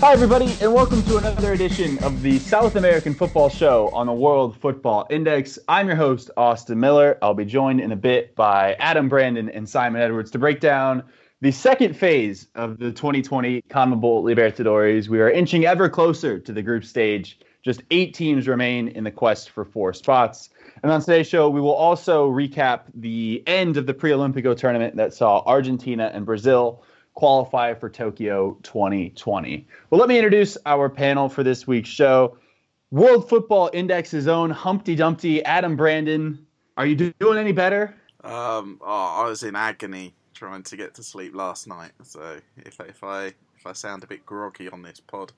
Hi, everybody, and welcome to another edition of the South American Football Show on the World Football Index. I'm your host, Austin Miller. I'll be joined in a bit by Adam Brandon and Simon Edwards to break down the second phase of the 2020 CONMEBOL Libertadores. We are inching ever closer to the group stage. Just eight teams remain in the quest for four spots. And on today's show, we will also recap the end of the Pre Olympico tournament that saw Argentina and Brazil qualify for Tokyo 2020. Well, let me introduce our panel for this week's show. World Football Index's own Humpty Dumpty, Adam Brandon. Are you doing any better? Um, oh, I was in agony trying to get to sleep last night. So if if I if I sound a bit groggy on this pod,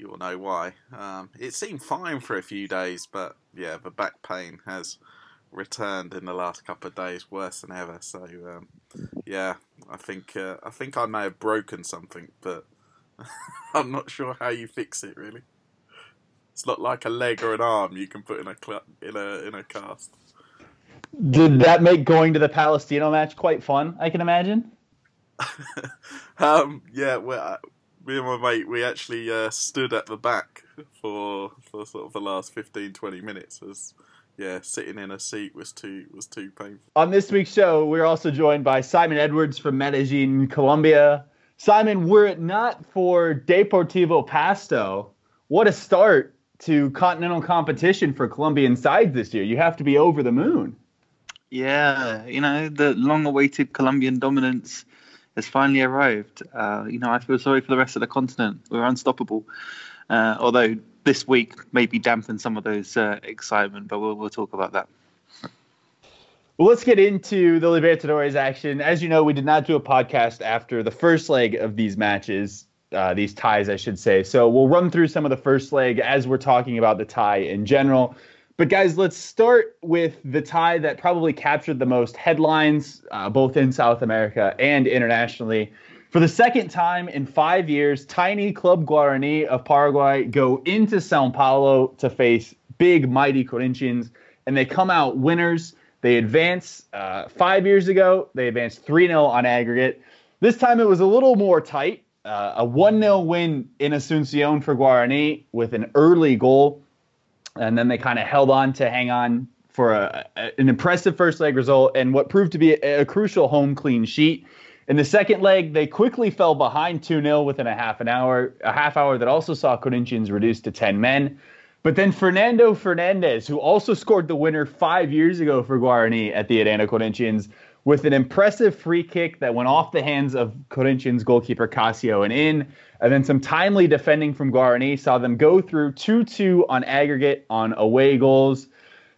you will know why. Um, it seemed fine for a few days, but yeah, the back pain has returned in the last couple of days, worse than ever. So um, yeah, I think uh, I think I may have broken something, but I'm not sure how you fix it. Really, it's not like a leg or an arm you can put in a cl- in a in a cast. Did that make going to the Palestino match quite fun? I can imagine. um, yeah, well, me and my mate, we actually uh, stood at the back for for sort of the last 15, 20 minutes as yeah, sitting in a seat was too was too painful. On this week's show, we're also joined by Simon Edwards from Medellin, Colombia. Simon, were it not for Deportivo Pasto, what a start to continental competition for Colombian sides this year. You have to be over the moon. Yeah, you know, the long awaited Colombian dominance has finally arrived. Uh, you know, I feel sorry for the rest of the continent. We're unstoppable. Uh, although this week maybe dampen some of those uh, excitement, but we'll, we'll talk about that. Well, let's get into the Libertadores action. As you know, we did not do a podcast after the first leg of these matches, uh, these ties, I should say. So we'll run through some of the first leg as we're talking about the tie in general. But guys, let's start with the tie that probably captured the most headlines, uh, both in South America and internationally. For the second time in five years, tiny Club Guarani of Paraguay go into Sao Paulo to face big, mighty Corinthians, and they come out winners. They advance. Uh, five years ago, they advanced 3 0 on aggregate. This time it was a little more tight. Uh, a 1 0 win in Asuncion for Guarani with an early goal. And then they kind of held on to hang on for a, an impressive first leg result and what proved to be a, a crucial home clean sheet. In the second leg, they quickly fell behind 2 0 within a half an hour, a half hour that also saw Corinthians reduced to 10 men. But then Fernando Fernandez, who also scored the winner five years ago for Guarani at the Arena Corinthians, with an impressive free kick that went off the hands of Corinthians goalkeeper Cássio and in, and then some timely defending from Guarani saw them go through 2 2 on aggregate on away goals.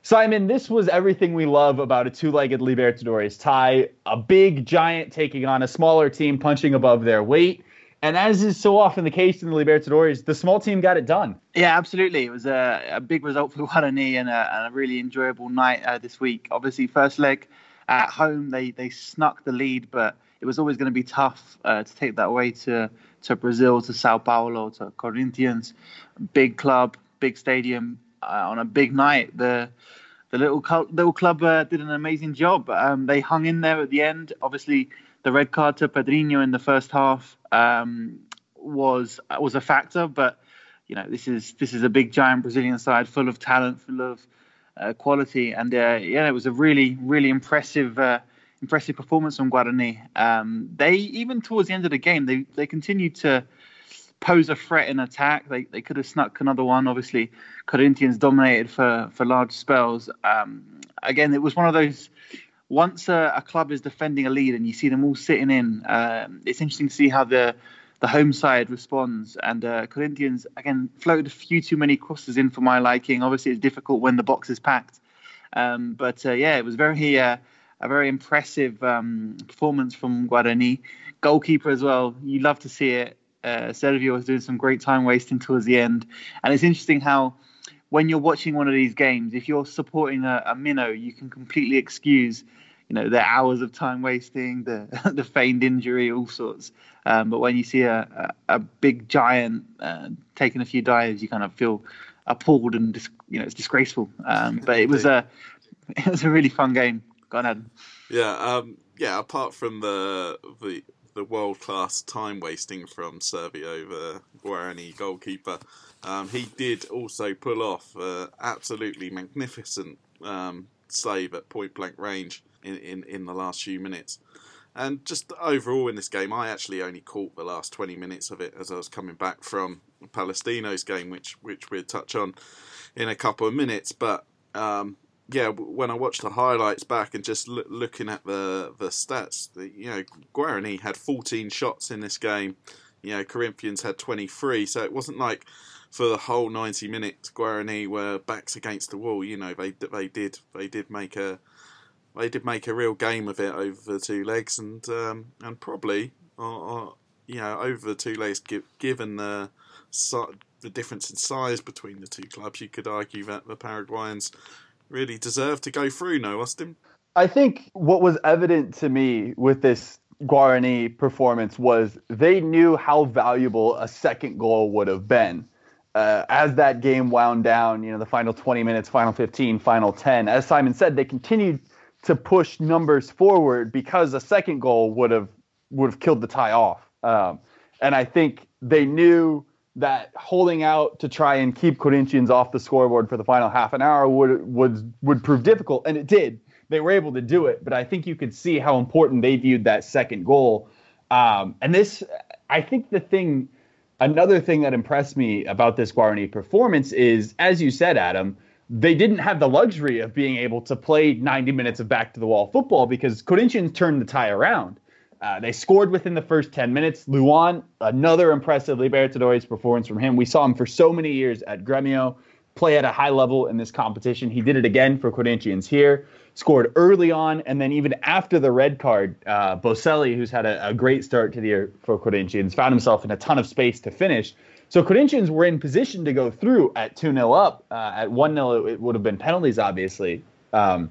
Simon, this was everything we love about a two legged Libertadores tie a big giant taking on a smaller team punching above their weight. And as is so often the case in the Libertadores, the small team got it done. Yeah, absolutely. It was a, a big result for Guarani and a, and a really enjoyable night uh, this week. Obviously, first leg at home, they, they snuck the lead, but it was always going to be tough uh, to take that away to, to Brazil, to Sao Paulo, to Corinthians. Big club, big stadium, on a big night. The the little little club uh, did an amazing job. Um, they hung in there at the end. Obviously, the red card to Pedrinho in the first half um, was was a factor, but you know this is this is a big giant Brazilian side full of talent, full of uh, quality, and uh, yeah, it was a really really impressive. Uh, impressive performance from Guarani. Um, they even towards the end of the game, they they continued to pose a threat in attack. They they could have snuck another one. Obviously, Corinthians dominated for for large spells. Um, again, it was one of those. Once a, a, club is defending a lead and you see them all sitting in, um, it's interesting to see how the the home side responds. And uh, Corinthians again floated a few too many crosses in for my liking. Obviously, it's difficult when the box is packed. Um, but uh, yeah, it was very uh, a very impressive um, performance from Guarani. Goalkeeper as well. You love to see it. Uh, Servio was doing some great time wasting towards the end, and it's interesting how when you're watching one of these games, if you're supporting a, a minnow, you can completely excuse, you know, the hours of time wasting, the the feigned injury, all sorts. Um, but when you see a, a, a big giant uh, taking a few dives, you kind of feel appalled and dis- you know it's disgraceful. Um, but it was a it was a really fun game. Go on, Adam. Yeah, um, yeah. Apart from the the the world class time wasting from Servio, the Guarani goalkeeper. Um, he did also pull off absolutely magnificent um, save at point blank range in, in, in the last few minutes. And just overall in this game, I actually only caught the last 20 minutes of it as I was coming back from Palestino's game, which which we'll touch on in a couple of minutes. But um, yeah, when I watched the highlights back and just lo- looking at the the stats, the, you know, Guarani had 14 shots in this game. You know, Corinthians had 23, so it wasn't like for the whole 90 minutes Guarani were backs against the wall. You know, they they did they did make a they did make a real game of it over the two legs, and um, and probably, uh, uh, you know, over the two legs, given the the difference in size between the two clubs, you could argue that the Paraguayans really deserve to go through. No, Austin. I think what was evident to me with this Guarani performance was they knew how valuable a second goal would have been. Uh, as that game wound down, you know, the final 20 minutes, final 15, final 10, as Simon said, they continued to push numbers forward because a second goal would have would have killed the tie off. Um, and I think they knew that holding out to try and keep Corinthians off the scoreboard for the final half an hour would would would prove difficult, and it did. They were able to do it, but I think you could see how important they viewed that second goal. Um, and this, I think, the thing, another thing that impressed me about this Guarani performance is, as you said, Adam, they didn't have the luxury of being able to play 90 minutes of back to the wall football because Corinthians turned the tie around. Uh, they scored within the first 10 minutes. Luan, another impressive Libertadores performance from him. We saw him for so many years at Gremio play at a high level in this competition. He did it again for Corinthians here. Scored early on, and then even after the red card, uh, Boselli, who's had a, a great start to the year for Corinthians, found himself in a ton of space to finish. So Corinthians were in position to go through at 2 0 up. Uh, at 1 0, it would have been penalties, obviously. Um,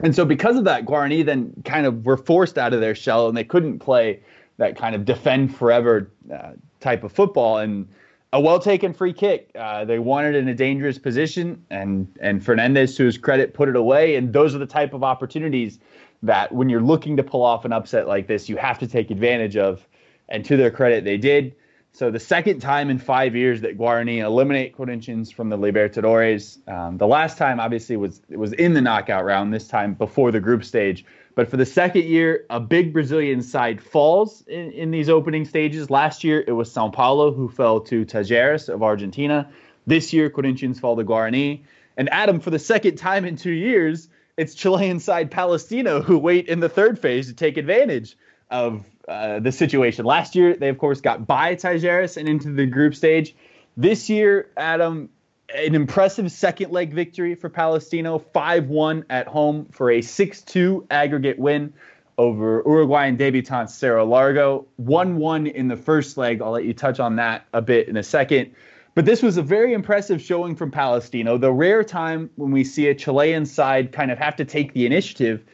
and so because of that, Guarani then kind of were forced out of their shell and they couldn't play that kind of defend forever uh, type of football. And a well taken free kick. Uh, they wanted in a dangerous position, and and Fernandez, to his credit, put it away. And those are the type of opportunities that when you're looking to pull off an upset like this, you have to take advantage of. And to their credit, they did. So the second time in five years that Guarani eliminate Corinthians from the Libertadores. Um, the last time, obviously, was was in the knockout round. This time before the group stage. But for the second year, a big Brazilian side falls in, in these opening stages. Last year, it was Sao Paulo who fell to Talleres of Argentina. This year, Corinthians fall to Guarani. And Adam, for the second time in two years, it's Chilean side Palestino who wait in the third phase to take advantage of uh, the situation. Last year, they of course got by Talleres and into the group stage. This year, Adam, an impressive second leg victory for Palestino, 5 1 at home for a 6 2 aggregate win over Uruguayan debutant Cerro Largo. 1 1 in the first leg. I'll let you touch on that a bit in a second. But this was a very impressive showing from Palestino. The rare time when we see a Chilean side kind of have to take the initiative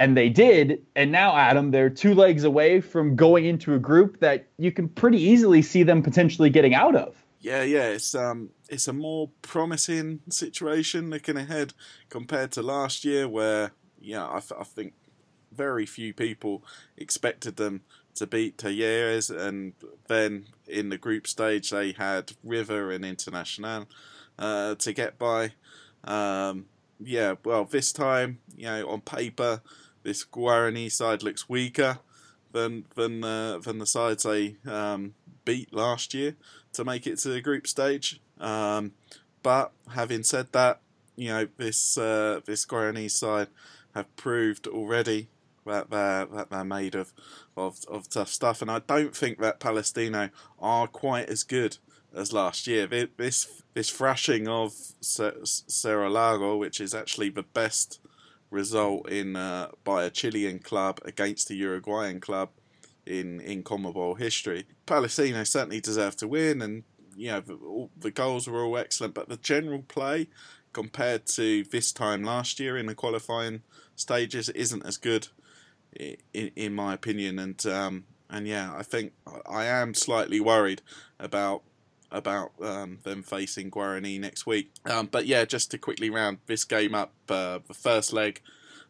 and they did. And now, Adam, they're two legs away from going into a group that you can pretty easily see them potentially getting out of. Yeah, yeah, it's um, it's a more promising situation looking ahead compared to last year, where yeah, I, I think very few people expected them to beat Talleres, and then in the group stage they had River and Internacional uh, to get by. Um, yeah, well, this time, you know, on paper, this Guarani side looks weaker than than uh, than the sides they um, beat last year to make it to the group stage. Um, but having said that, you know this uh, this Guarani side have proved already that they're that they're made of, of of tough stuff, and I don't think that Palestino are quite as good as last year. This this thrashing of Cerro Largo, which is actually the best result in uh, by a Chilean club against a Uruguayan club in in CONMEBOL history. Palestino certainly deserved to win, and you know the, the goals were all excellent, but the general play compared to this time last year in the qualifying stages isn't as good, in, in my opinion. And um, and yeah, I think I am slightly worried about about um, them facing Guarani next week. Um, but yeah, just to quickly round this game up, uh, the first leg,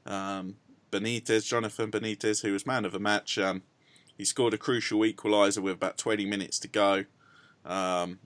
um, Benitez, Jonathan Benitez, who was man of the match, um, he scored a crucial equaliser with about 20 minutes to go. Um,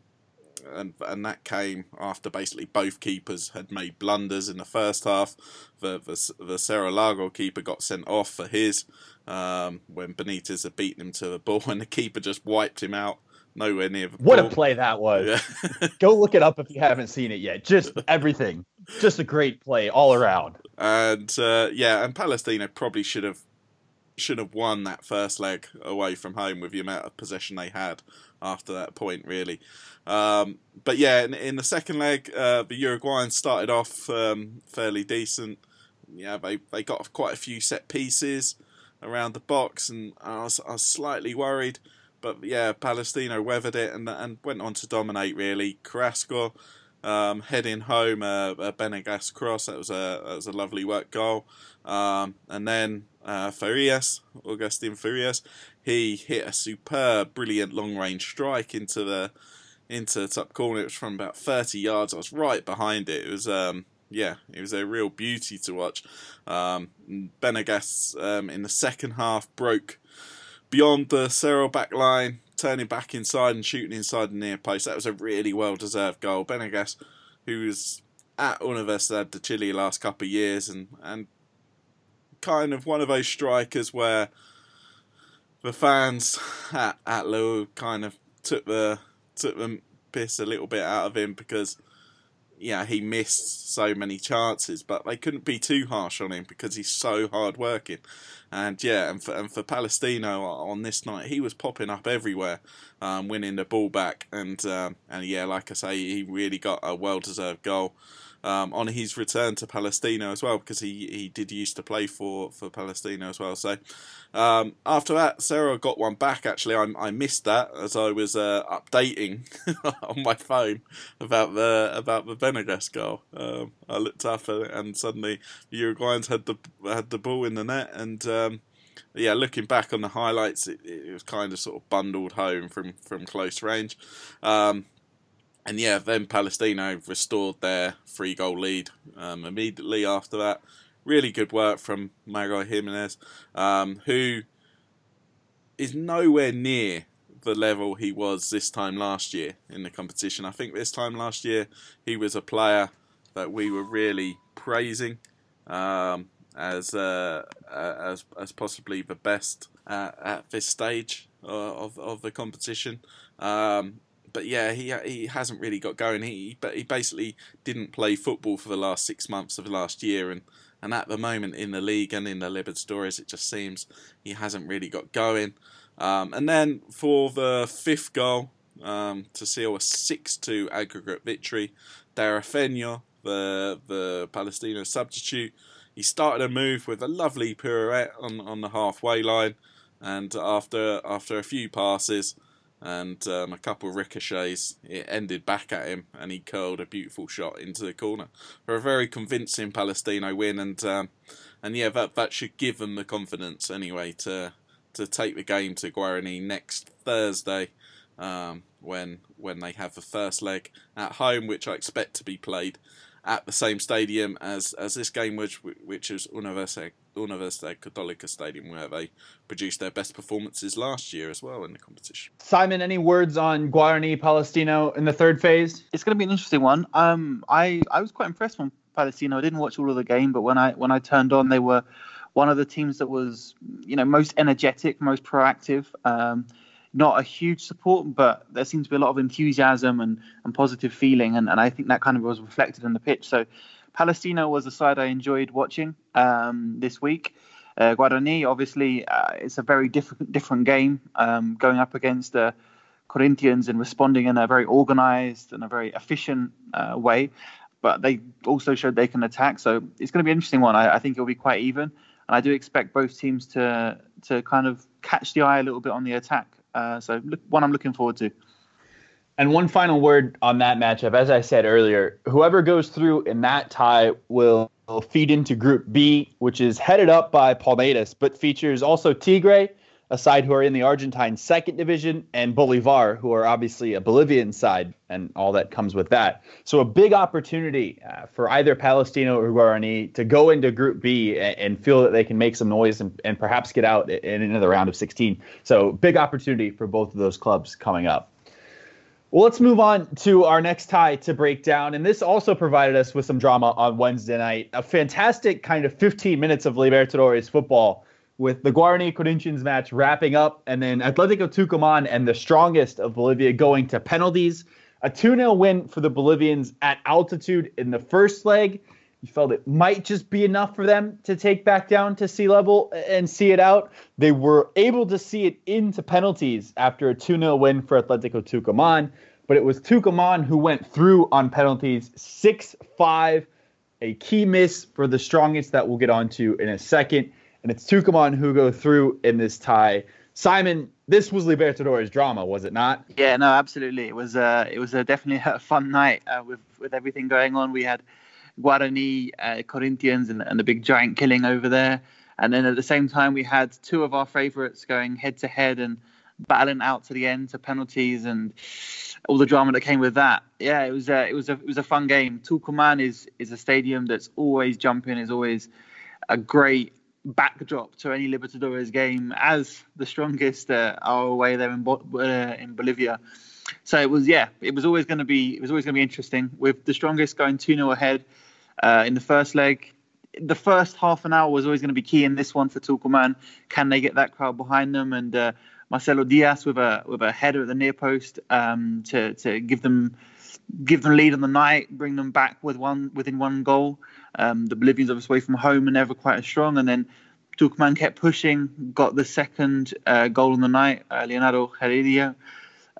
and and that came after basically both keepers had made blunders in the first half. The the, the Cerro Largo keeper got sent off for his um, when Benitez had beaten him to the ball, and the keeper just wiped him out. Nowhere near the What ball. a play that was. Yeah. Go look it up if you haven't seen it yet. Just everything. Just a great play all around. and uh, yeah, and Palestina probably should have should have won that first leg away from home with the amount of possession they had after that point, really. Um, but yeah, in, in the second leg, uh, the Uruguayans started off um, fairly decent. Yeah, they they got quite a few set pieces around the box, and I was, I was slightly worried. But yeah, Palestino weathered it and and went on to dominate really. Carrasco um, heading home a, a Benegas cross. That was a that was a lovely work goal. Um, and then uh, Farias, Augustin Farias, he hit a superb, brilliant long range strike into the into the top corner. It was from about thirty yards. I was right behind it. It was um, yeah, it was a real beauty to watch. Um, Benegas um, in the second half broke beyond the Cerro back line, turning back inside and shooting inside the near post. That was a really well deserved goal. Benegas, who was at Universidad de Chile last couple of years and, and kind of one of those strikers where the fans at, at kind of took the took the piss a little bit out of him because yeah, he missed so many chances, but they couldn't be too harsh on him because he's so hard working. And yeah, and for and for Palestino on this night, he was popping up everywhere, um, winning the ball back, and um, and yeah, like I say, he really got a well deserved goal. Um, on his return to Palestino as well, because he, he did used to play for, for Palestino as well. So um, after that, Cerro got one back. Actually, I, I missed that as I was uh, updating on my phone about the about the Benegas goal. Um, I looked up and, and suddenly the Uruguayans had the had the ball in the net, and um, yeah, looking back on the highlights, it, it was kind of sort of bundled home from from close range. Um, and yeah, then Palestino restored their three goal lead um, immediately after that. Really good work from Mago Jimenez, um, who is nowhere near the level he was this time last year in the competition. I think this time last year he was a player that we were really praising um, as uh, as as possibly the best at this stage uh, of of the competition. Um, but yeah, he he hasn't really got going. He but he basically didn't play football for the last six months of last year, and, and at the moment in the league and in the Libertadores, it just seems he hasn't really got going. Um, and then for the fifth goal um, to seal a six-two aggregate victory, Tarifeño, the the Palestino substitute, he started a move with a lovely pirouette on on the halfway line, and after after a few passes and um, a couple of ricochets, it ended back at him, and he curled a beautiful shot into the corner for a very convincing Palestino win. And um, and yeah, that that should give them the confidence anyway to to take the game to Guarani next Thursday, um, when when they have the first leg at home, which I expect to be played at the same stadium as, as this game, which which is Universidad, Universidad Católica Stadium, where they produced their best performances last year as well in the competition. Simon, any words on Guarani Palestino in the third phase? It's going to be an interesting one. Um, I I was quite impressed with Palestino. I didn't watch all of the game, but when I when I turned on, they were one of the teams that was you know most energetic, most proactive. Um, not a huge support, but there seems to be a lot of enthusiasm and, and positive feeling, and, and I think that kind of was reflected in the pitch. So, Palestino was a side I enjoyed watching um, this week. Uh, Guarani, obviously, uh, it's a very different different game um, going up against uh, Corinthians and responding in a very organised and a very efficient uh, way. But they also showed they can attack, so it's going to be an interesting one. I, I think it'll be quite even, and I do expect both teams to to kind of catch the eye a little bit on the attack. Uh, so look, one I'm looking forward to. And one final word on that matchup. As I said earlier, whoever goes through in that tie will feed into Group B, which is headed up by Palmeiras, but features also Tigre, a side who are in the Argentine second division, and Bolivar, who are obviously a Bolivian side, and all that comes with that. So a big opportunity uh, for either Palestino or Guarani to go into Group B and, and feel that they can make some noise and, and perhaps get out in, another round of 16. So big opportunity for both of those clubs coming up. Well, let's move on to our next tie to break down. And this also provided us with some drama on Wednesday night. A fantastic kind of 15 minutes of Libertadores football with the Guarani Corinthians match wrapping up, and then Atletico Tucumán and the strongest of Bolivia going to penalties. A 2 0 win for the Bolivians at altitude in the first leg. You felt it might just be enough for them to take back down to sea level and see it out. They were able to see it into penalties after a 2 0 win for Atletico Tucumán, but it was Tucumán who went through on penalties 6 5, a key miss for the strongest that we'll get onto in a second. And it's Tucumán who go through in this tie. Simon, this was Libertadores drama, was it not? Yeah, no, absolutely. It was uh, it was a definitely a fun night uh, with with everything going on. We had Guarani, uh, Corinthians, and, and the big giant killing over there. And then at the same time, we had two of our favourites going head to head and battling out to the end to penalties and all the drama that came with that. Yeah, it was a, it was a it was a fun game. Tucumán is is a stadium that's always jumping, is always a great backdrop to any Libertadores game as the strongest uh, are away there in Bo- uh, in Bolivia. So it was yeah, it was always going to be it was always going to be interesting with the strongest going 2-0 ahead uh, in the first leg. The first half an hour was always going to be key in this one for Tucumán. Can they get that crowd behind them? And uh, Marcelo Diaz with a with a header at the near post um, to to give them give them lead on the night, bring them back with one within one goal. Um, the Bolivians obviously away from home and never quite as strong, and then Tucumán kept pushing, got the second uh, goal on the night, uh, Leonardo Heredia,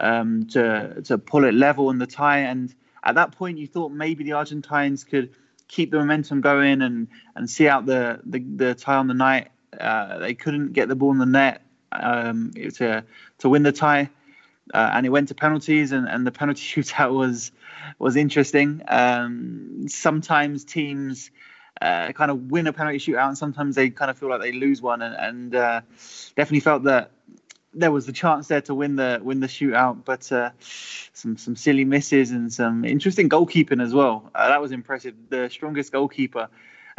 um, to to pull it level in the tie. And at that point, you thought maybe the Argentines could keep the momentum going and and see out the the, the tie on the night. Uh, they couldn't get the ball in the net um, to to win the tie, uh, and it went to penalties, and, and the penalty shootout was was interesting. Um, sometimes teams uh, kind of win a penalty shootout, and sometimes they kind of feel like they lose one, and, and uh, definitely felt that there was the chance there to win the win the shootout, but uh, some some silly misses and some interesting goalkeeping as well. Uh, that was impressive. The strongest goalkeeper,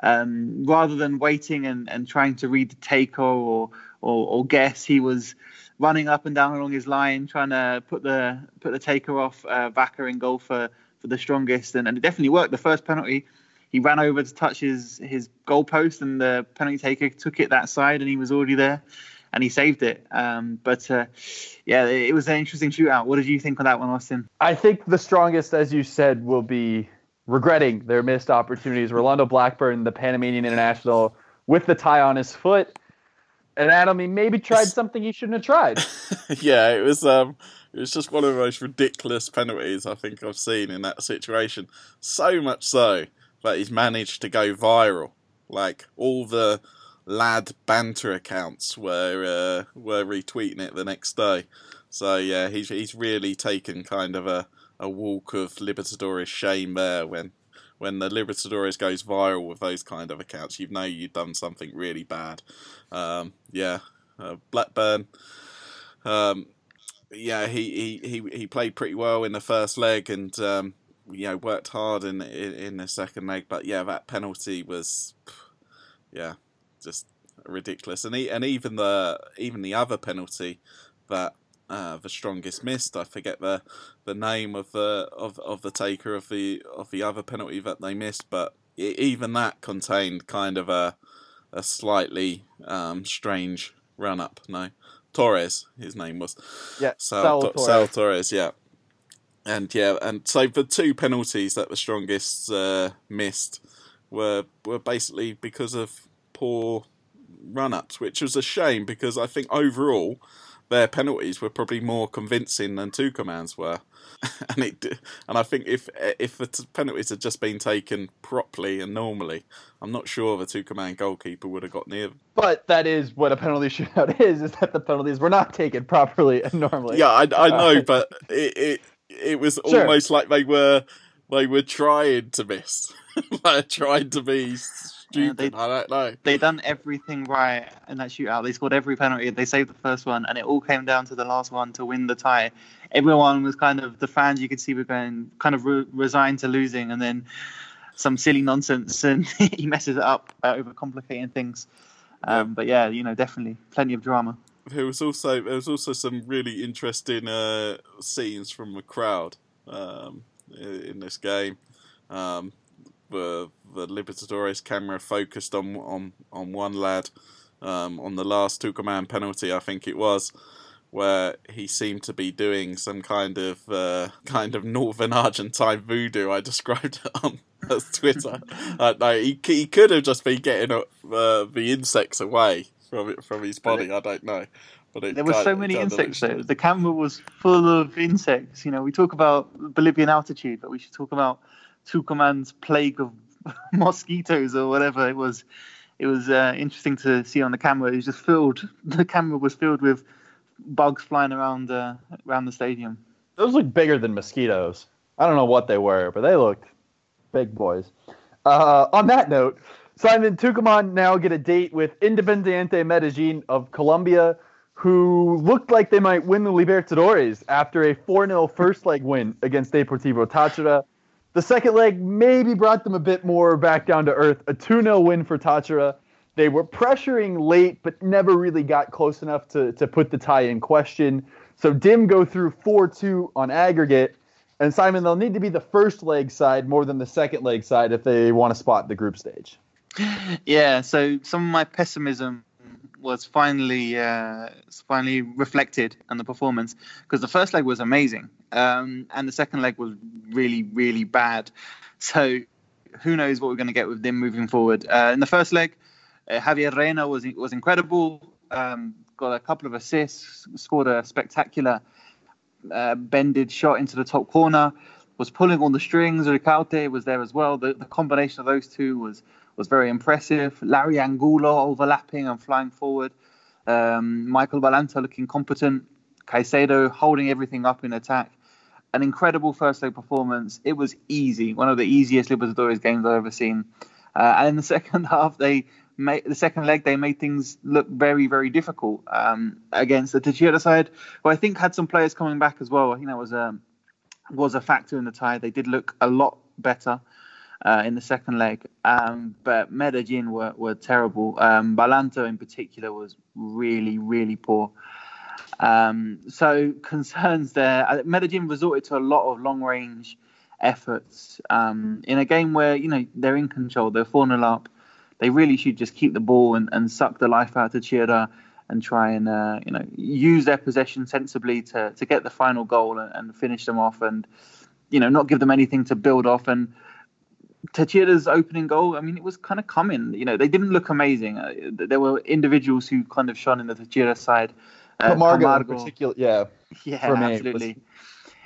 um, rather than waiting and, and trying to read the taker or, or, or guess, he was running up and down along his line, trying to put the put the taker off uh, Vaca in goal for, for the strongest, and, and it definitely worked. The first penalty, he ran over to touch his his goal post, and the penalty taker took it that side, and he was already there and he saved it. Um, but uh, yeah, it was an interesting shootout. What did you think of that one, Austin? I think the strongest, as you said, will be regretting their missed opportunities. Rolando Blackburn, the Panamanian international, with the tie on his foot. And Adam, he maybe tried something he shouldn't have tried. yeah, it was um, it was just one of the most ridiculous penalties I think I've seen in that situation. So much so that he's managed to go viral. Like all the lad banter accounts were uh, were retweeting it the next day. So yeah, he's he's really taken kind of a, a walk of Libertadores shame there when when the Libertadores goes viral with those kind of accounts. You know you've done something really bad. Um, yeah, uh, Blackburn. Um, yeah, he, he, he, he played pretty well in the first leg and um, you know worked hard in, in in the second leg. But yeah, that penalty was yeah just ridiculous. And he, and even the even the other penalty that uh, the strongest missed. I forget the the name of the of, of the taker of the of the other penalty that they missed, but it, even that contained kind of a a slightly um, strange run up. No, Torres, his name was. Yeah, Sal, Sal, Torres. Sal Torres. Yeah. And yeah, and so the two penalties that the strongest uh, missed were were basically because of poor run ups, which was a shame because I think overall their penalties were probably more convincing than Tucumán's were. and it and I think if if the penalties had just been taken properly and normally, I'm not sure the Tucumán goalkeeper would have got near them. But that is what a penalty shootout is: is that the penalties were not taken properly and normally. Yeah, I, I know, uh, but it, it it was sure. almost like they were they were trying to miss. like trying to be stupid. they- I don't know. They done everything right in that shootout. They scored every penalty. They saved the first one, and it all came down to the last one to win the tie. Everyone was kind of the fans. You could see were going kind of re- resigned to losing, and then some silly nonsense, and he messes it up, uh, overcomplicating things. Um, But yeah, you know, definitely plenty of drama. There was also there was also some really interesting uh, scenes from the crowd um, in this game. Um, the the Libertadores camera focused on on on one lad um, on the last Tucumán penalty, I think it was, where he seemed to be doing some kind of uh, kind of northern Argentine voodoo. I described it on Twitter. uh, no, he he could have just been getting uh, the insects away from it from his body. I don't know. But There were so many insects though. The camera was full of insects. You know, we talk about Bolivian altitude, but we should talk about Tucumán's plague of mosquitoes or whatever it was. It was uh, interesting to see on the camera. It was just filled. The camera was filled with bugs flying around uh, around the stadium. Those look bigger than mosquitoes. I don't know what they were, but they looked big boys. Uh, on that note, Simon Tucumán now get a date with Independiente Medellin of Colombia, who looked like they might win the Libertadores after a 4 0 first leg win against Deportivo Táchira. The second leg maybe brought them a bit more back down to earth. A 2 0 win for Táchira. They were pressuring late, but never really got close enough to, to put the tie in question. So Dim go through 4 2 on aggregate. And Simon, they'll need to be the first leg side more than the second leg side if they want to spot the group stage. Yeah, so some of my pessimism was finally uh, finally reflected in the performance because the first leg was amazing um, and the second leg was really really bad. So who knows what we're going to get with them moving forward? Uh, in the first leg, uh, Javier Reina was was incredible. Um, got a couple of assists, scored a spectacular uh, bended shot into the top corner. Was pulling on the strings. Ricaurte was there as well. The, the combination of those two was was very impressive. Larry Angulo overlapping and flying forward. Um, Michael Balanta looking competent. Caicedo holding everything up in attack. An incredible first leg performance. It was easy, one of the easiest Libertadores games I've ever seen. Uh, and in the second half, they made the second leg they made things look very, very difficult um, against the Táchira side, who I think had some players coming back as well. I think that was a was a factor in the tie. They did look a lot better uh, in the second leg. Um, but Medellin were, were terrible. Um, Balanta in particular was really, really poor. Um, so concerns there. Uh, Medellin resorted to a lot of long range efforts um, in a game where you know they're in control. They're 4 0 up. They really should just keep the ball and, and suck the life out of Táchira and try and uh, you know use their possession sensibly to, to get the final goal and, and finish them off and you know not give them anything to build off and Tachira's opening goal, I mean, it was kind of coming. You know, they didn't look amazing. Uh, there were individuals who kind of shone in the Tachira side. Uh, Camargo, in particular, yeah. Yeah, absolutely. was-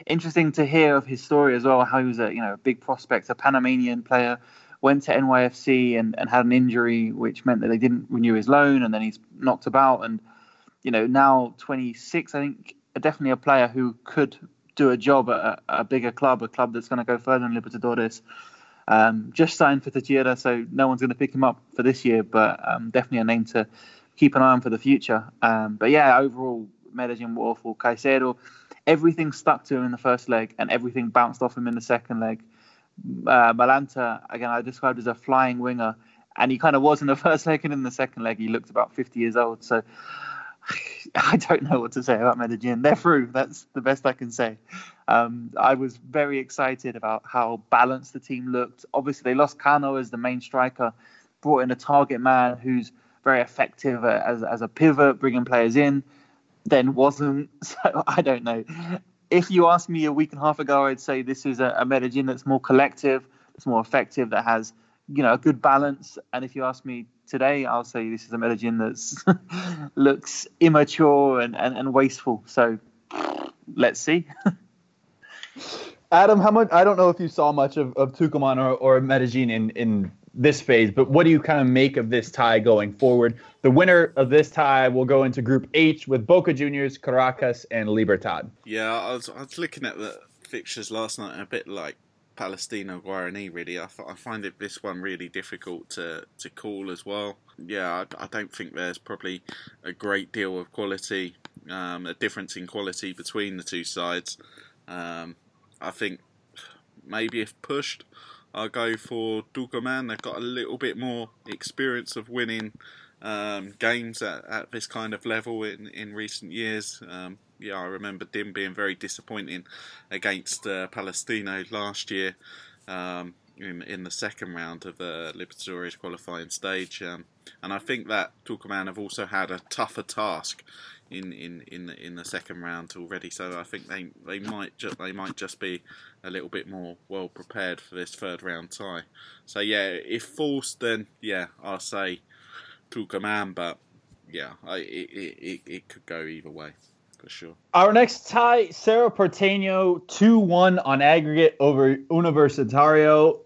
Interesting to hear of his story as well. How he was a you know big prospect, a Panamanian player, went to NYFC and, and had an injury, which meant that they didn't renew his loan, and then he's knocked about. And you know now 26, I think definitely a player who could do a job at a, a bigger club, a club that's going to go further than Libertadores. Um, just signed for Táchira, so no one's going to pick him up for this year, but um, definitely a name to keep an eye on for the future. Um, but yeah, overall, Medellin were awful. Caicedo, everything stuck to him in the first leg, and everything bounced off him in the second leg. Uh, Balanta, again, I described as a flying winger, and he kind of was in the first leg, and in the second leg, he looked about 50 years old. So I don't know what to say about Medellin. They're through. That's the best I can say. Um, I was very excited about how balanced the team looked. Obviously, they lost Cano as the main striker, brought in a target man who's very effective uh, as, as a pivot, bringing players in, then wasn't. So I don't know. If you asked me a week and a half ago, I'd say this is a, a Medellin that's more collective, that's more effective, that has you know a good balance. And if you ask me today, I'll say this is a Medellin that's looks immature and, and, and wasteful. So let's see. Adam, how much? I don't know if you saw much of, of Tucumán or, or Medellin in, in this phase, but what do you kind of make of this tie going forward? The winner of this tie will go into Group H with Boca Juniors, Caracas, and Libertad. Yeah, I was I was looking at the fixtures last night a bit like Palestino Guarani. Really, I, I find it this one really difficult to to call as well. Yeah, I, I don't think there's probably a great deal of quality, um, a difference in quality between the two sides. Um, I think maybe if pushed, I'll go for Tucumán. They've got a little bit more experience of winning um, games at, at this kind of level in, in recent years. Um, yeah, I remember Dim being very disappointing against uh, Palestino last year um, in in the second round of the Libertadores qualifying stage, um, and I think that Tucumán have also had a tougher task in in in the, in the second round already. So I think they they might ju- they might just be a little bit more well prepared for this third round tie. So yeah, if forced, then yeah, I'll say Tucumán, but yeah, I, it, it, it could go either way for sure. Our next tie, Cerro Porteño 2 1 on aggregate over Universitario.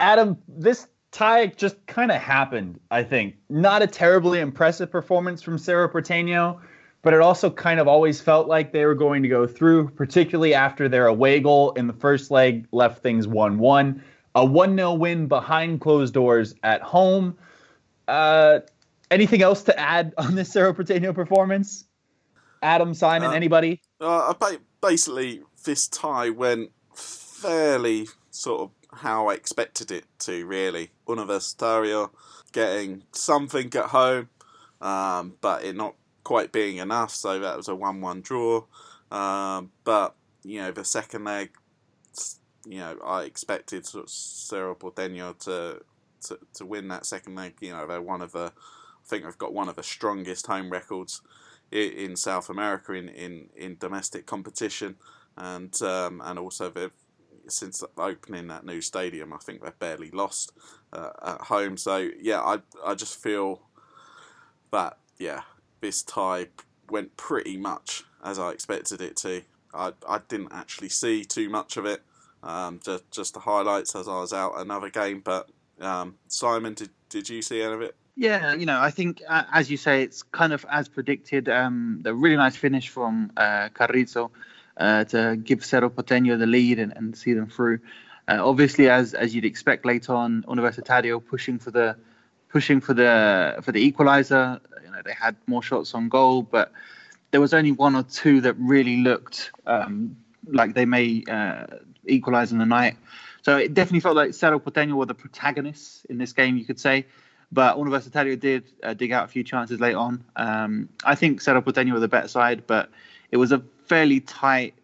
Adam, this tie just kind of happened, I think. Not a terribly impressive performance from Cerro Porteño, but it also kind of always felt like they were going to go through, particularly after their away goal in the first leg left things 1 1. A 1 0 win behind closed doors at home. Uh, anything else to add on this Cerro Porteño performance? Adam, Simon, Uh, anybody? Uh, ba- basically, this tie went fairly sort of how I expected it to, really. Universitario getting something at home, um, but it not quite being enough, so that was a 1 1 draw. Um, but, you know, the second leg, you know, I expected sort of Porteño to, to, to win that second leg. You know, they're one of the, I think they've got one of the strongest home records i- in South America in, in, in domestic competition, and um, and also they've since opening that new stadium, I think they've barely lost uh, at home. So yeah, I I just feel that yeah, this tie went pretty much as I expected it to. I I didn't actually see too much of it, um, just just the highlights as I was out another game. But um, Simon, did did you see any of it? Yeah, you know, I think uh, as you say, it's kind of as predicted. Um, the really nice finish from uh, Carrizo uh, to give Cerro Porteño the lead and, and see them through. Uh, obviously, as as you'd expect late on, Universitario pushing for the pushing for the for the equalizer. You know, they had more shots on goal, but there was only one or two that really looked um, like they may uh, equalize in the night. So it definitely felt like Cerro Porteño were the protagonists in this game, you could say. But Universitario did uh, dig out a few chances late on. Um, I think Cerro Porteño were the better side, but it was a fairly tight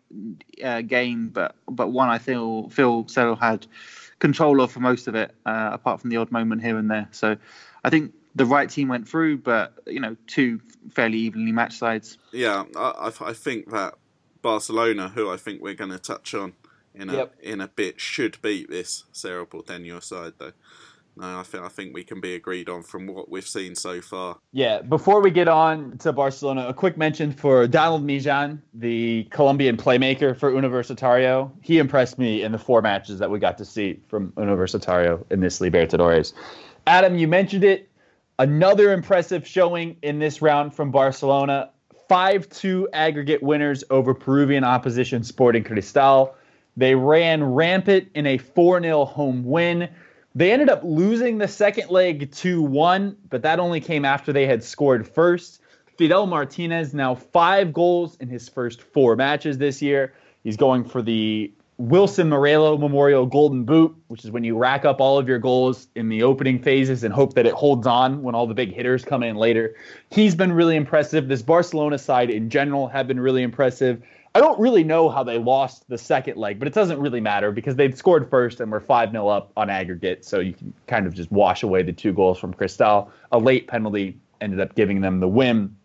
uh, game, but but one I feel feel Cerro had control of for most of it, uh, apart from the odd moment here and there. So I think the right team went through, but you know, two fairly evenly matched sides. Yeah, I, I think that Barcelona, who I think we're going to touch on in a Yep. in a bit, should beat this Cerro Porteño side though. I think I think we can be agreed on from what we've seen so far. Yeah, before we get on to Barcelona, a quick mention for Donald Millán, the Colombian playmaker for Universitario. He impressed me in the four matches that we got to see from Universitario in this Libertadores. Adam, you mentioned it. Another impressive showing in this round from Barcelona. 5 2 aggregate winners over Peruvian opposition Sporting Cristal. They ran rampant in a 4 0 home win. They ended up losing the second leg 2 1, but that only came after they had scored first. Fidel Martinez now five goals in his first four matches this year. He's going for the Wilson Morelo Memorial Golden Boot, which is when you rack up all of your goals in the opening phases and hope that it holds on when all the big hitters come in later. He's been really impressive. This Barcelona side in general have been really impressive. I don't really know how they lost the second leg, but it doesn't really matter because they'd scored first and were 5 0 up on aggregate. So you can kind of just wash away the two goals from Cristal. A late penalty ended up giving them the win.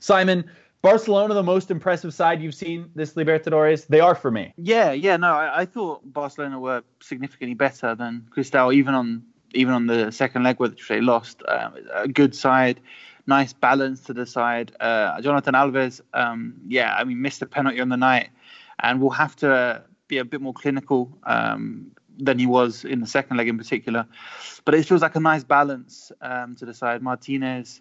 Simon, Barcelona, the most impressive side you've seen this Libertadores? They are for me. Yeah, yeah, no, I, I thought Barcelona were significantly better than Cristal, even on even on the second leg, which they lost. Um, a good side, nice balance to the side. Uh, Jonatan Álvez, um, yeah, I mean, missed a penalty on the night, and will have to uh, be a bit more clinical um, than he was in the second leg in particular. But it feels like a nice balance um, to the side. Martinez,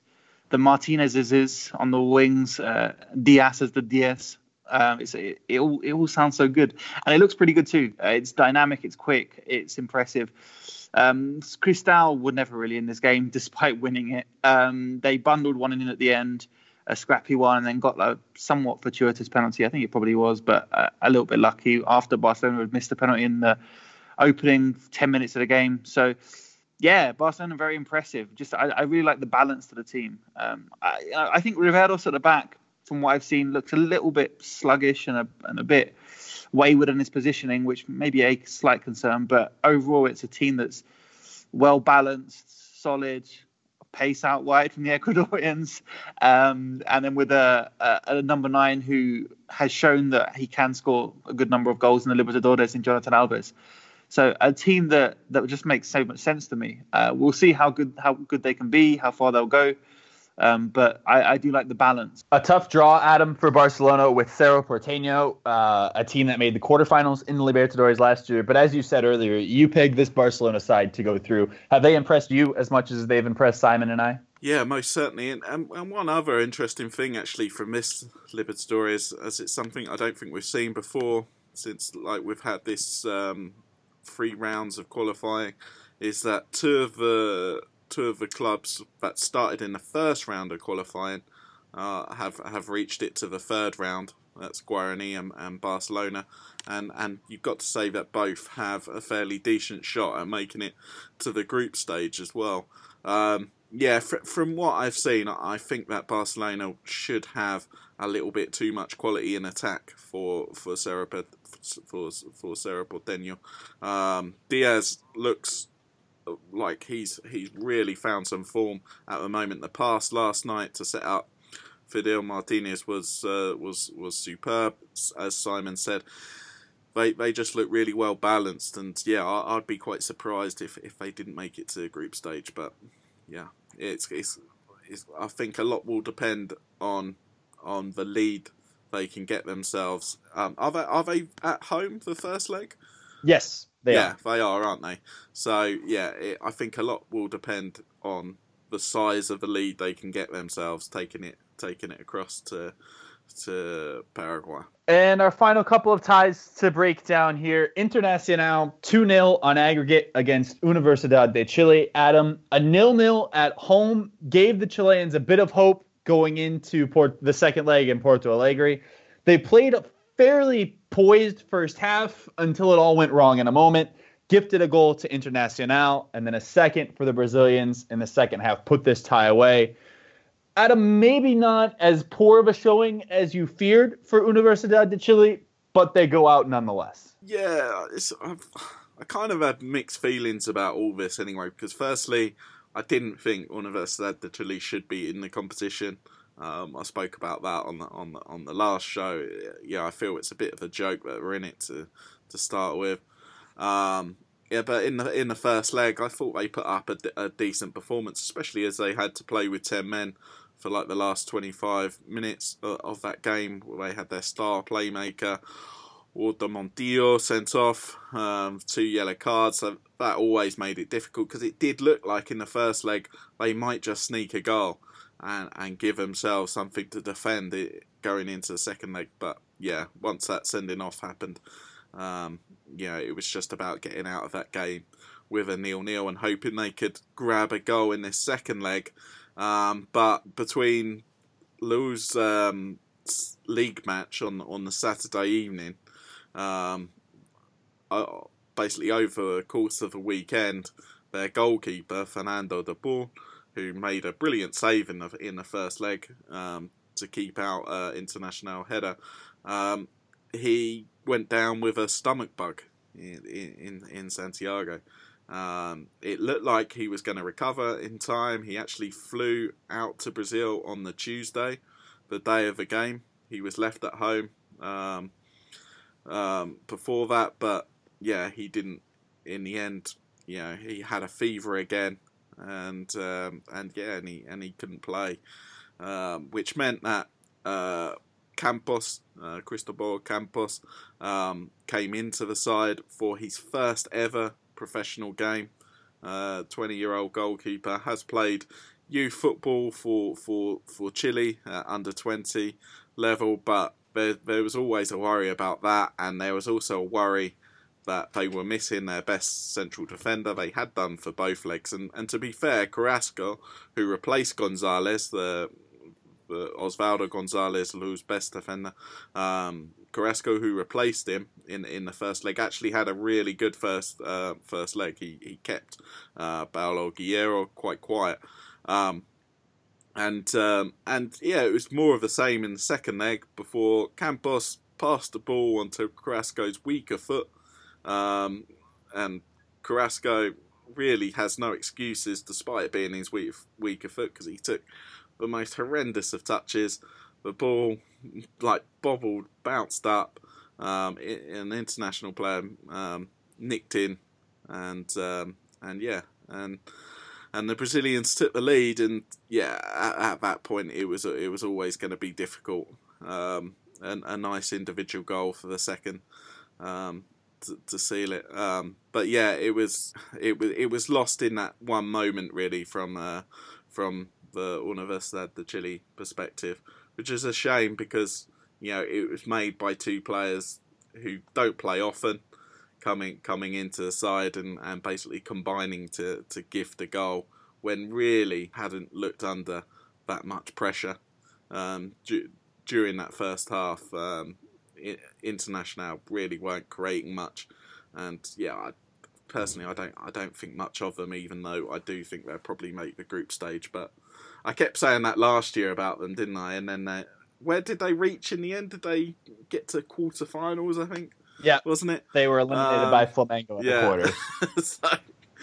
the Martinezes is on the wings. Uh, Diaz is the Diaz Um, it, it, all it all sounds so good, and it looks pretty good too. Uh, it's dynamic, it's quick, it's impressive. Um, Cristal would never really in this game, despite winning it. Um, they bundled one in at the end, a scrappy one, and then got a somewhat fortuitous penalty. I think it probably was, but uh, a little bit lucky after Barcelona had missed a penalty in the opening 10 minutes of the game. So, yeah, Barcelona very impressive. Just I, I really like the balance to the team. Um, I, I think Riveros at the back, from what I've seen, looks a little bit sluggish and a, and a bit wayward in his positioning, which may be a slight concern. But overall, it's a team that's well balanced, solid, pace out wide from the Ecuadorians, um, and then with a, a, a, number nine who has shown that he can score a good number of goals in the Libertadores in Jonatan Álvez. So a team that that just makes so much sense to me. Uh, we'll see how good how good they can be, how far they'll go. Um, but I, I, do like the balance. A tough draw, Adam, for Barcelona with Cerro Porteño, uh, a team that made the quarterfinals in the Libertadores last year. But as you said earlier, you picked this Barcelona side to go through. Have they impressed you as much as they've impressed Simon and I? Yeah, most certainly. And, and, and one other interesting thing, actually, from this Libertadores, as it's something I don't think we've seen before since like we've had this um, three rounds of qualifying, is that two of the two of the clubs that started in the first round of qualifying uh, have have reached it to the third round. That's Guarani and, and, Barcelona, and and you've got to say that both have a fairly decent shot at making it to the group stage as well. Um, yeah, fr- from what I've seen, I think that Barcelona should have a little bit too much quality in attack for for Cerro for for Cerro Porteño. Um, Diaz looks like he's he's really found some form at the moment. The pass last night to set up Fidel Martinez was uh, was was superb, as Simon said. They they just look really well balanced, and yeah, I, would be quite surprised if, if they didn't make it to group stage. But yeah, it's, it's it's I think a lot will depend on on the lead they can get themselves. Um, are they are they at home the first leg? Yes. They yeah, are. they are, aren't they? So yeah, it, I think a lot will depend on the size of the lead they can get themselves, taking it taking it across to to Paraguay. And our final couple of ties to break down here. Internacional 2 0 on aggregate against Universidad de Chile. Adam, a nil nil at home gave the Chileans a bit of hope going into Port- the second leg in Porto Alegre. They played fairly poised first half until it all went wrong in a moment. Gifted a goal to Internacional and then a second for the Brazilians in the second half. Put this tie away. Adam, maybe not as poor of a showing as you feared for Universidad de Chile, but they go out nonetheless. Yeah, I kind of had mixed feelings about all this anyway, because firstly, I didn't think Universidad de Chile should be in the competition. Um, I spoke about that on the on the on the last show. Yeah, I feel it's a bit of a joke that we're in it to to start with. Um, yeah, but in the in the first leg, I thought they put up a, a decent performance, especially as they had to play with ten men for like the last twenty five minutes of that game. Where they had their star playmaker. Walter Montillo sent off, um, two yellow cards. So that always made it difficult because it did look like in the first leg they might just sneak a goal and and give themselves something to defend it going into the second leg. But yeah, once that sending off happened, um, yeah, it was just about getting out of that game with a nil nil and hoping they could grab a goal in this second leg. Um, but between Lou's um, league match on on the Saturday evening, um, basically over the course of the weekend, their goalkeeper Fernando de Paul who made a brilliant save in the in the first leg um, to keep out uh, Internacional header. Um, he went down with a stomach bug in in, in Santiago. Um, it looked like he was going to recover in time. He actually flew out to Brazil on the Tuesday, the day of the game. He was left at home um, um, before that, but yeah, he didn't. In the end, you know, he had a fever again and um, and yeah, and he and he couldn't play, um, which meant that uh, Campos, uh, Cristobal Campos, um, came into the side for his first ever professional game. Twenty-year-old uh, goalkeeper has played youth football for for for Chile under twenty level, but there, there was always a worry about that, and there was also a worry that they were missing their best central defender. They had done for both legs, and, and to be fair, Carrasco, who replaced Gonzalez, the, the Osvaldo Gonzalez, who's best defender, um, Carrasco, who replaced him in in the first leg, actually had a really good first uh, first leg. He he kept uh, Paolo Guerrero quite quiet. Um, and um, and yeah, it was more of the same in the second leg before Campos passed the ball onto Carrasco's weaker foot, um, and Carrasco really has no excuses despite it being his weak, weaker foot because he took the most horrendous of touches. The ball like bobbled, bounced up. Um, an Internacional player um, nicked in, and um, and yeah, and and the Brazilians took the lead, and yeah, at, at that point it was it was always going to be difficult. Um, and a nice individual goal for the second um, to, to, seal it. Um, but yeah, it was it was it was lost in that one moment really from uh, from the Universidad de Chile perspective, which is a shame because you know it was made by two players who don't play often coming coming into the side and, and basically combining to, to gift a goal when really hadn't looked under that much pressure um, d- during that first half. Um, Internacional really weren't creating much, and yeah, I, personally, I don't I don't think much of them. Even though I do think they'll probably make the group stage, but I kept saying that last year about them, didn't I? And then they, where did they reach in the end? Did they get to quarterfinals? I think. Yeah, wasn't it? They were eliminated by um, Flamengo in yeah. the quarter. so,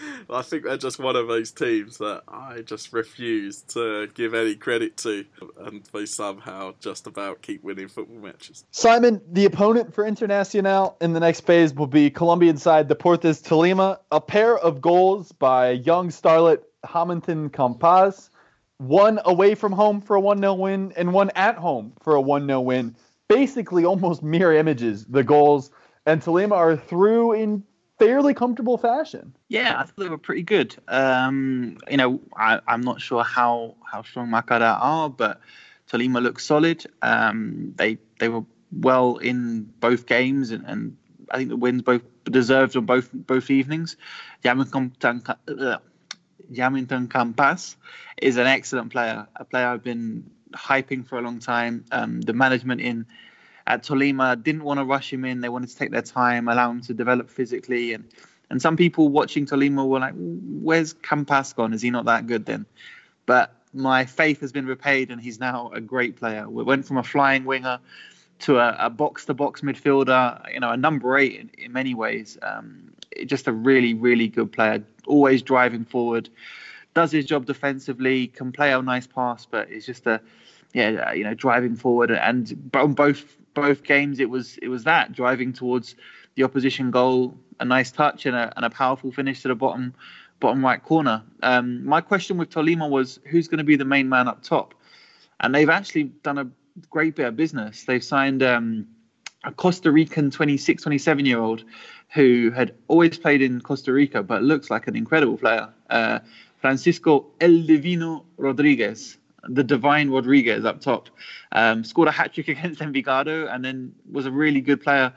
I think they're just one of those teams that I just refuse to give any credit to, and they somehow just about keep winning football matches. Simon, the opponent for Internacional in the next phase will be Colombian side Deportes Tolima. A pair of goals by young starlet Jaminton Campaz, one away from home for a 1 0 win, and one at home for a 1 0 win. Basically, almost mirror images, the goals and Tolima are through in fairly comfortable fashion. Yeah, I thought they were pretty good. Um, you know, I, am not sure how how strong Macará are, but Tolima looks solid. Um, they they were well in both games, and, and, I think the wins both deserved on both both evenings. Jaminton, uh, Campaz is an excellent player, a player I've been hyping for a long time. Um, the management in at Tolima didn't want to rush him in. They wanted to take their time, allow him to develop physically. And and some people watching Tolima were like, "Where's Campaz gone? Is he not that good then?" But my faith has been repaid, and he's now a great player. We went from a flying winger to a, box-to-box midfielder. You know, a number eight in, in many ways. Um, just a really, really good player. Always driving forward, does his job defensively, can play a nice pass, but is just a yeah, you know, driving forward and on both both games it was it was that driving towards the opposition goal, a nice touch and a, and a powerful finish to the bottom bottom right corner. Um, my question with Tolima was who's going to be the main man up top, and they've actually done a great bit of business. They've signed um, a Costa Rican 26, 27 year old who had always played in Costa Rica but looks like an incredible player. Uh, Francisco El Divino Rodriguez the divine Rodriguez up top. Um, scored a hat trick against Envigado and then was a really good player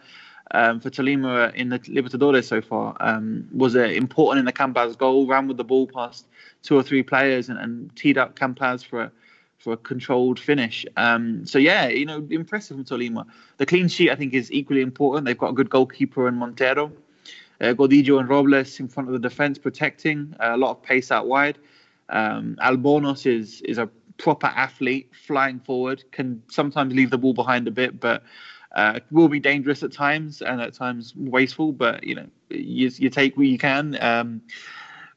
um, for Tolima in the Libertadores so far. Um, was uh, important in the Campaz goal, ran with the ball past two or three players and, and teed up Campaz for a, for a controlled finish. Um, so yeah, you know, impressive from Tolima. The clean sheet I think is equally important. They've got a good goalkeeper in Montero. Uh, Godillo and Robles in front of the defence protecting, uh, a lot of pace out wide. Um, Albornoz is is a proper athlete flying forward can sometimes leave the ball behind a bit, but uh, will be dangerous at times and at times wasteful. But you know, you, you take what you can um,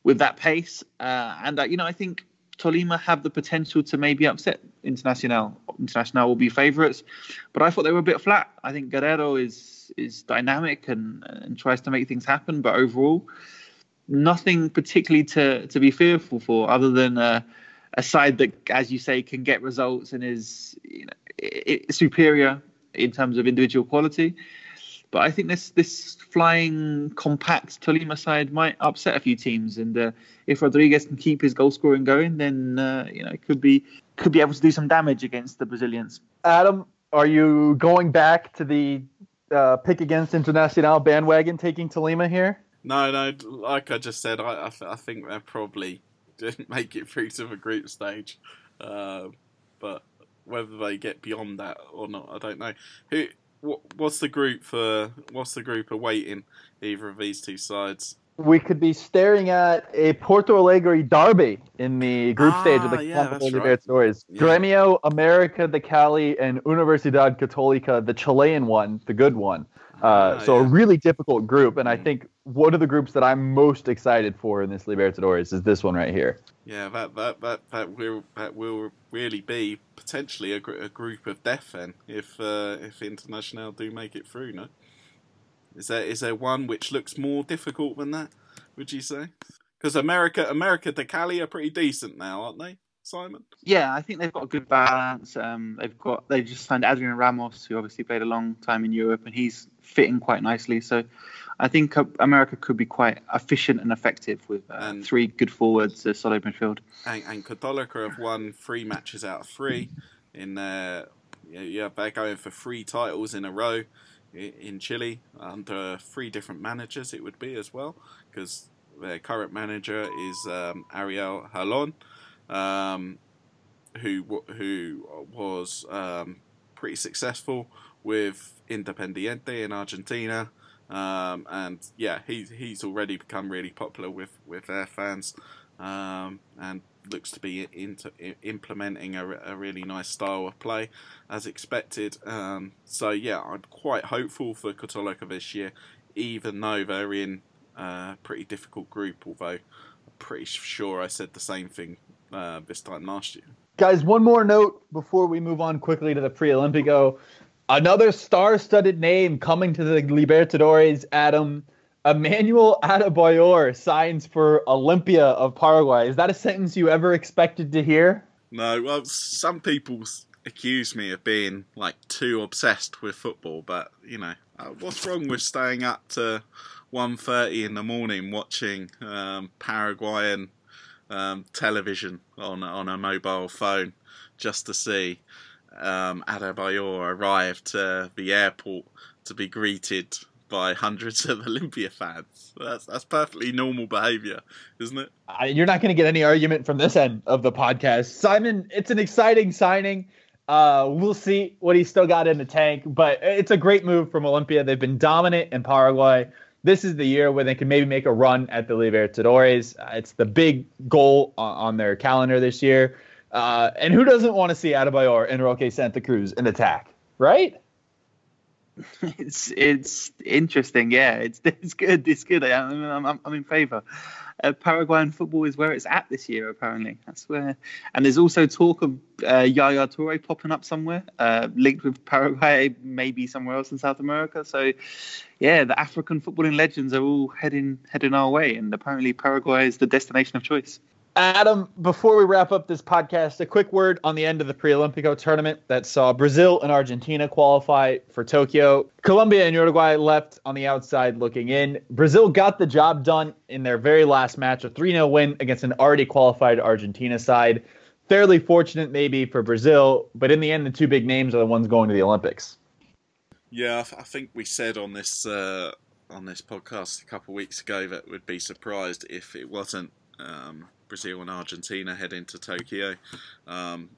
with that pace, uh, and uh, you know, I think Tolima have the potential to maybe upset Internacional. Internacional will be favourites, but I thought they were a bit flat. I think Guerrero is is dynamic and and tries to make things happen, but overall, nothing particularly to to be fearful for, other than. Uh, a side that, as you say, can get results and is you know, superior in terms of individual quality. But I think this this flying compact Tolima side might upset a few teams, and uh, if Rodriguez can keep his goal scoring going, then uh, you know it could be could be able to do some damage against the Brazilians. Adam, are you going back to the uh, pick against Internacional bandwagon taking Tolima here? No, no. Like I just said, I, I, I think they're probably didn't make it through to the group stage, uh, but whether they get beyond that or not, I don't know. Who? What, what's the group for? What's the group awaiting either of these two sides? We could be staring at a Porto Alegre derby in the group Ah, stage of the yeah, Copa Libertadores. Yeah. Gremio, America de Cali, and Universidad Católica, the Chilean one, the good one. Uh, Ah, so a really difficult group, and I Mm. think one of the groups that I'm most excited for in this Libertadores is this one right here. Yeah, that that that that will that will really be potentially a, gr- a group of death then if uh, if Internacional do make it through. No, is there is there one which looks more difficult than that? Would you say? Because America America de Cali are pretty decent now, aren't they, Simon? Yeah, I think they've got a good balance. Um, they've got they just signed Adrian Ramos, who obviously played a long time in Europe, and he's fitting quite nicely. So I think uh, America could be quite efficient and effective with uh, And- three good forwards, a solid midfield. And, and have won three matches out of three in their yeah, yeah they're going for three titles in a row in Chile under three different managers it would be as well because their current manager is um, Ariel Holan um, who who was um, pretty successful with Independiente in Argentina um, and yeah he's he's already become really popular with with their fans um, and looks to be into, implementing a, a really nice style of play as expected. Um, so yeah, I'm quite hopeful for Católica this year, even though they're in a pretty difficult group. Although I'm pretty sure I said the same thing uh, this time last year. Guys, one more note before we move on quickly to the pre-Olympico. Another star-studded name coming to the Libertadores, Adam. Emmanuel Adebayor signs for Olimpia of Paraguay. Is that a sentence you ever expected to hear? No, well, some people accuse me of being like too obsessed with football, but you know, uh, what's wrong with staying up to 1.30 in the morning watching um, Paraguayan um, television on on a mobile phone just to see um, Adebayor arrive to the airport to be greeted by hundreds of Olimpia fans? That's that's perfectly normal behaviour, isn't it? I, you're not going to get any argument from this end of the podcast. Simon, it's an exciting signing. Uh, we'll see what he's still got in the tank, but it's a great move from Olimpia. They've been dominant in Paraguay. This is the year where they can maybe make a run at the Libertadores. Uh, it's the big goal on, on their calendar this year. Uh, and who doesn't want to see Adebayor and Roque Santa Cruz in attack, right? it's it's interesting. Yeah, it's it's good. It's good. I'm I'm, I'm- I'm in favour. Uh, Paraguayan football is where it's at this year. Apparently, that's where. And there's also talk of uh, Yaya Toure popping up somewhere, uh, linked with Paraguay, maybe somewhere else in South America. So, yeah, the African footballing legends are all heading heading our way, and apparently Paraguay is the destination of choice. Adam, before we wrap up this podcast, a quick word on the end of the pre-Olympico tournament that saw Brazil and Argentina qualify for Tokyo. Colombia and Uruguay left on the outside looking in. Brazil got the job done in their very last match, a 3-0 win against an already qualified Argentina side. Fairly fortunate maybe for Brazil, but in the end the two big names are the ones going to the Olympics. Yeah, I, th- I think we said on this uh, on this podcast a couple of weeks ago that we'd be surprised if it wasn't um, Brazil and Argentina heading to Tokyo. Um,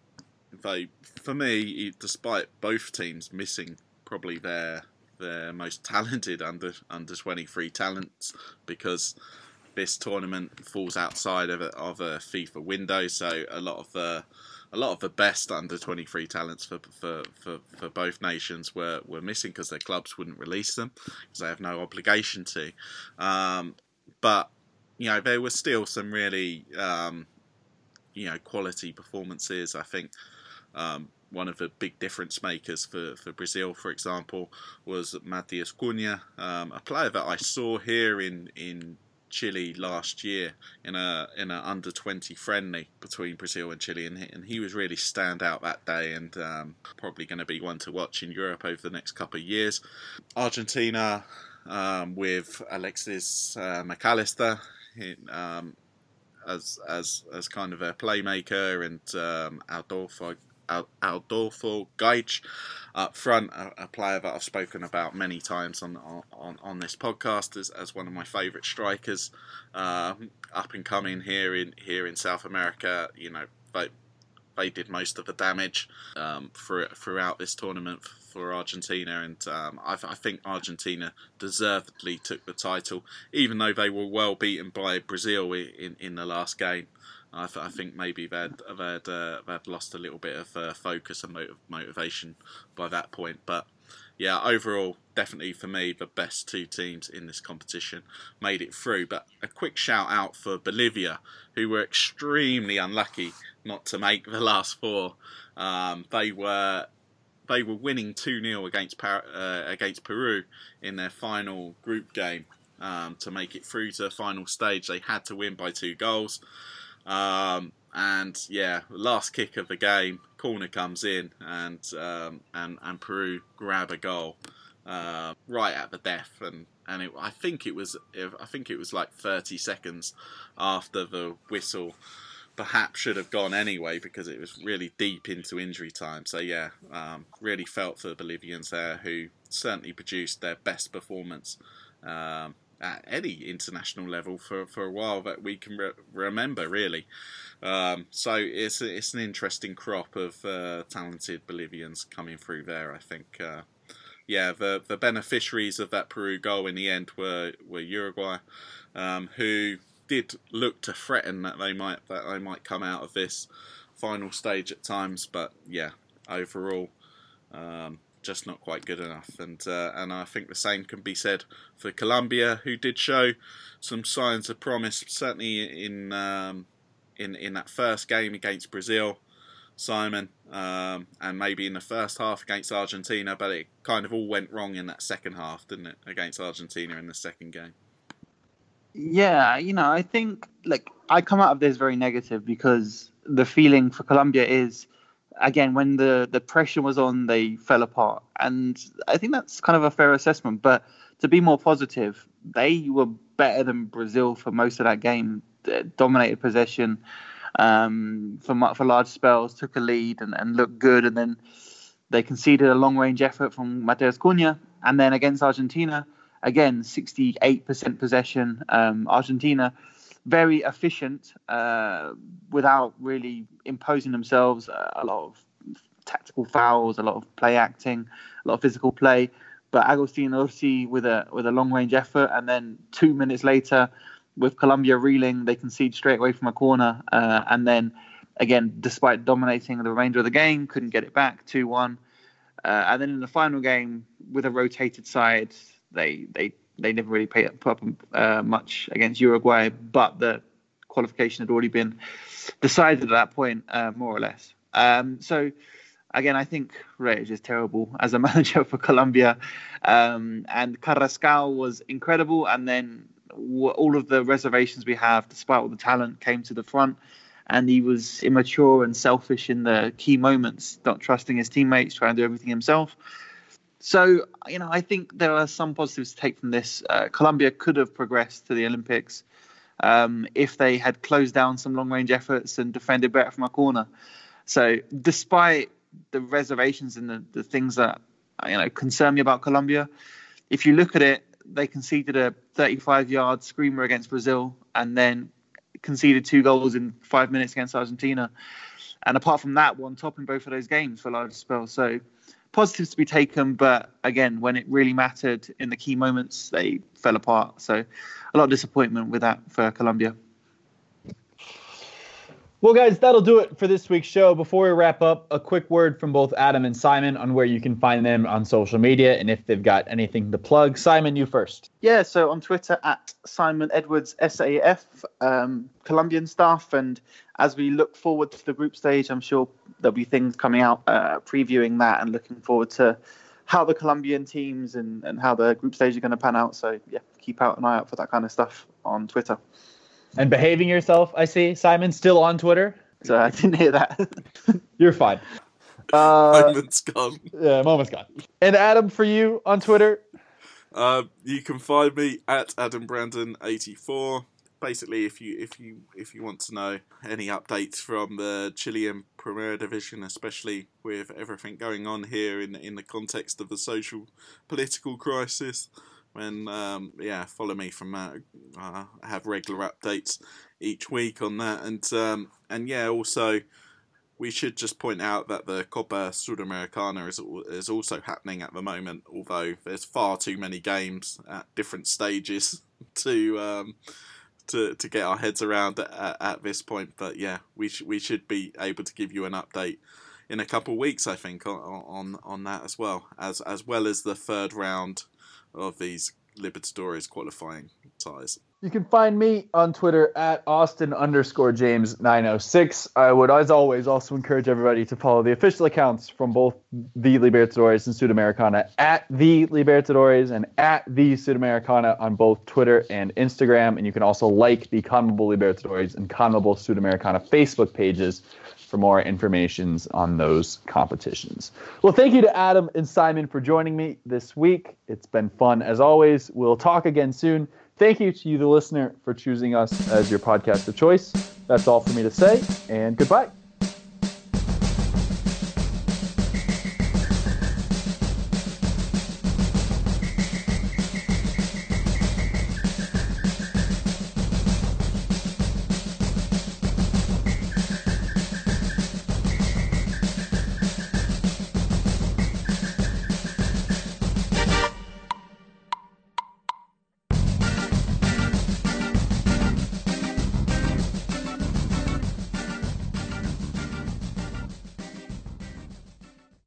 they, for me, despite both teams missing probably their their most talented under under twenty three talents because this tournament falls outside of a, of a FIFA window, so a lot of the a lot of the best under 23 talents for for, for, for both nations were, were missing because their clubs wouldn't release them because they have no obligation to. Um, but you know there were still some really um, you know quality performances. I think um, one of the big difference makers for, for Brazil, for example, was Matheus Cunha, um, a player that I saw here in in Chile last year in a in a under twenty friendly between Brazil and Chile, and he, and he was really stand out that day, and um, probably going to be one to watch in Europe over the next couple of years. Argentina um, with Alexis uh, Mac Allister. Um, as as as kind of a playmaker and um, Adolfo Gaich up front, a, a, player that I've spoken about many times on on, on this podcast as, as one of my favourite strikers, uh, up and coming here in here in South America. You know, they did most of the damage um, for, throughout this tournament for Argentina, and um, I, I, think Argentina deservedly took the title, even though they were well beaten by Brazil in, in the last game. I, th- I think maybe they'd they'd, uh, they'd lost a little bit of uh, focus and motiv- motivation by that point, but yeah, overall, definitely for me, the best two teams in this competition made it through. But a quick shout out for Bolivia, who were extremely unlucky not to make the last four. Um, they were they were winning 2 0 against, uh, against Peru in their final group game um, to make it through to the final stage. They had to win by two goals. Um, and yeah, last kick of the game, corner comes in, and um, and and Peru grab a goal uh, right at the death, and and it, I think it was I think it was like 30 seconds after the whistle perhaps should have gone anyway because it was really deep into injury time. So yeah, um, really felt for the Bolivians there who certainly produced their best performance um, at any international level for, for a while that we can re- remember really. Um, so it's it's an interesting crop of uh, talented Bolivians coming through there. I think. Uh, yeah, the the beneficiaries of that Peru goal in the end were were Uruguay, um, who did look to threaten that they might that they might come out of this final stage at times, but yeah, overall, um, just not quite good enough. And uh, and I think the same can be said for Colombia, who did show some signs of promise, certainly in um, in in that first game against Brazil. Simon, um, and maybe in the first half against Argentina, but it kind of all went wrong in that second half, didn't it, against Argentina in the second game? Yeah, you know, I think like I come out of this very negative because the feeling for Colombia is again when the the pressure was on they fell apart. And I think that's kind of a fair assessment. But to be more positive they were better than Brazil for most of that game. Dominated possession um, for for large spells took a lead and, and looked good. And then they conceded a long range effort from Matheus Cunha. And then against Argentina Again, 68% possession. Um, Argentina, very efficient uh, without really imposing themselves. Uh, a lot of tactical fouls, a lot of play acting, a lot of physical play. But Agustin Urzi with a with a long range effort, and then two minutes later, with Colombia reeling, they concede straight away from a corner, uh, and then again, despite dominating the remainder of the game, couldn't get it back two one. Uh, and then in the final game, with a rotated side, they they they never really put up uh, much against Uruguay, but the qualification had already been decided at that point, uh, more or less. Um, so again, I think Reyes is terrible as a manager for Colombia, um, and Carrascal was incredible, and then all of the reservations we have, despite all the talent, came to the front. And he was immature and selfish in the key moments, not trusting his teammates, trying to do everything himself. So, you know, I think there are some positives to take from this. Uh, Colombia could have progressed to the Olympics um, if they had closed down some long range efforts and defended better from a corner. So, despite the reservations and the, the things that you know concern me about Colombia, if you look at it, they conceded a 35 yard screamer against Brazil and then conceded two goals in five minutes against Argentina. And apart from that, won top in both of those games for a large spells. So, positives to be taken, but again, when it really mattered in the key moments, they fell apart. So a lot of disappointment with that for Colombia. Well, guys, that'll do it for this week's show. Before we wrap up, a quick word from both Adam and Simon on where you can find them on social media and if they've got anything to plug. Simon, you first. Yeah, so on Twitter at Simon Edwards SAF, um, Colombian stuff. And as we look forward to the group stage, I'm sure there'll be things coming out uh, previewing that and looking forward to how the Colombian teams and, and how the group stage are going to pan out. So, yeah, keep out an eye out for that kind of stuff on Twitter and behaving yourself. I see Simon still on Twitter. So I didn't hear that. You're fine. Uh, moment's gone. Yeah, moment's gone. And Adam, for you on Twitter. Uh, you can find me at Adam Brandon eighty four. Basically, if you if you if you want to know any updates from the Chilean Primera Division, especially with everything going on here in in the context of the social political crisis, when um, yeah, follow me from uh, I have regular updates each week on that, and um, and yeah, also we should just point out that the Copa Sudamericana is is also happening at the moment, although there's far too many games at different stages to um, to to get our heads around at, at this point. But yeah, we sh- we should be able to give you an update in a couple of weeks, I think, on on on that as well as as well as the third round of these Libertadores qualifying ties. You can find me on Twitter at Austin underscore James 906. I would, as always, also encourage everybody to follow the official accounts from both the Libertadores and Sudamericana at the Libertadores and at the Sudamericana on both Twitter and Instagram. And you can also like the CONMEBOL Libertadores and CONMEBOL Sudamericana Facebook pages for more information on those competitions. Well, thank you to Adam and Simon for joining me this week. It's been fun as always. We'll talk again soon. Thank you to you, the listener, for choosing us as your podcast of choice. That's all for me to say, and goodbye.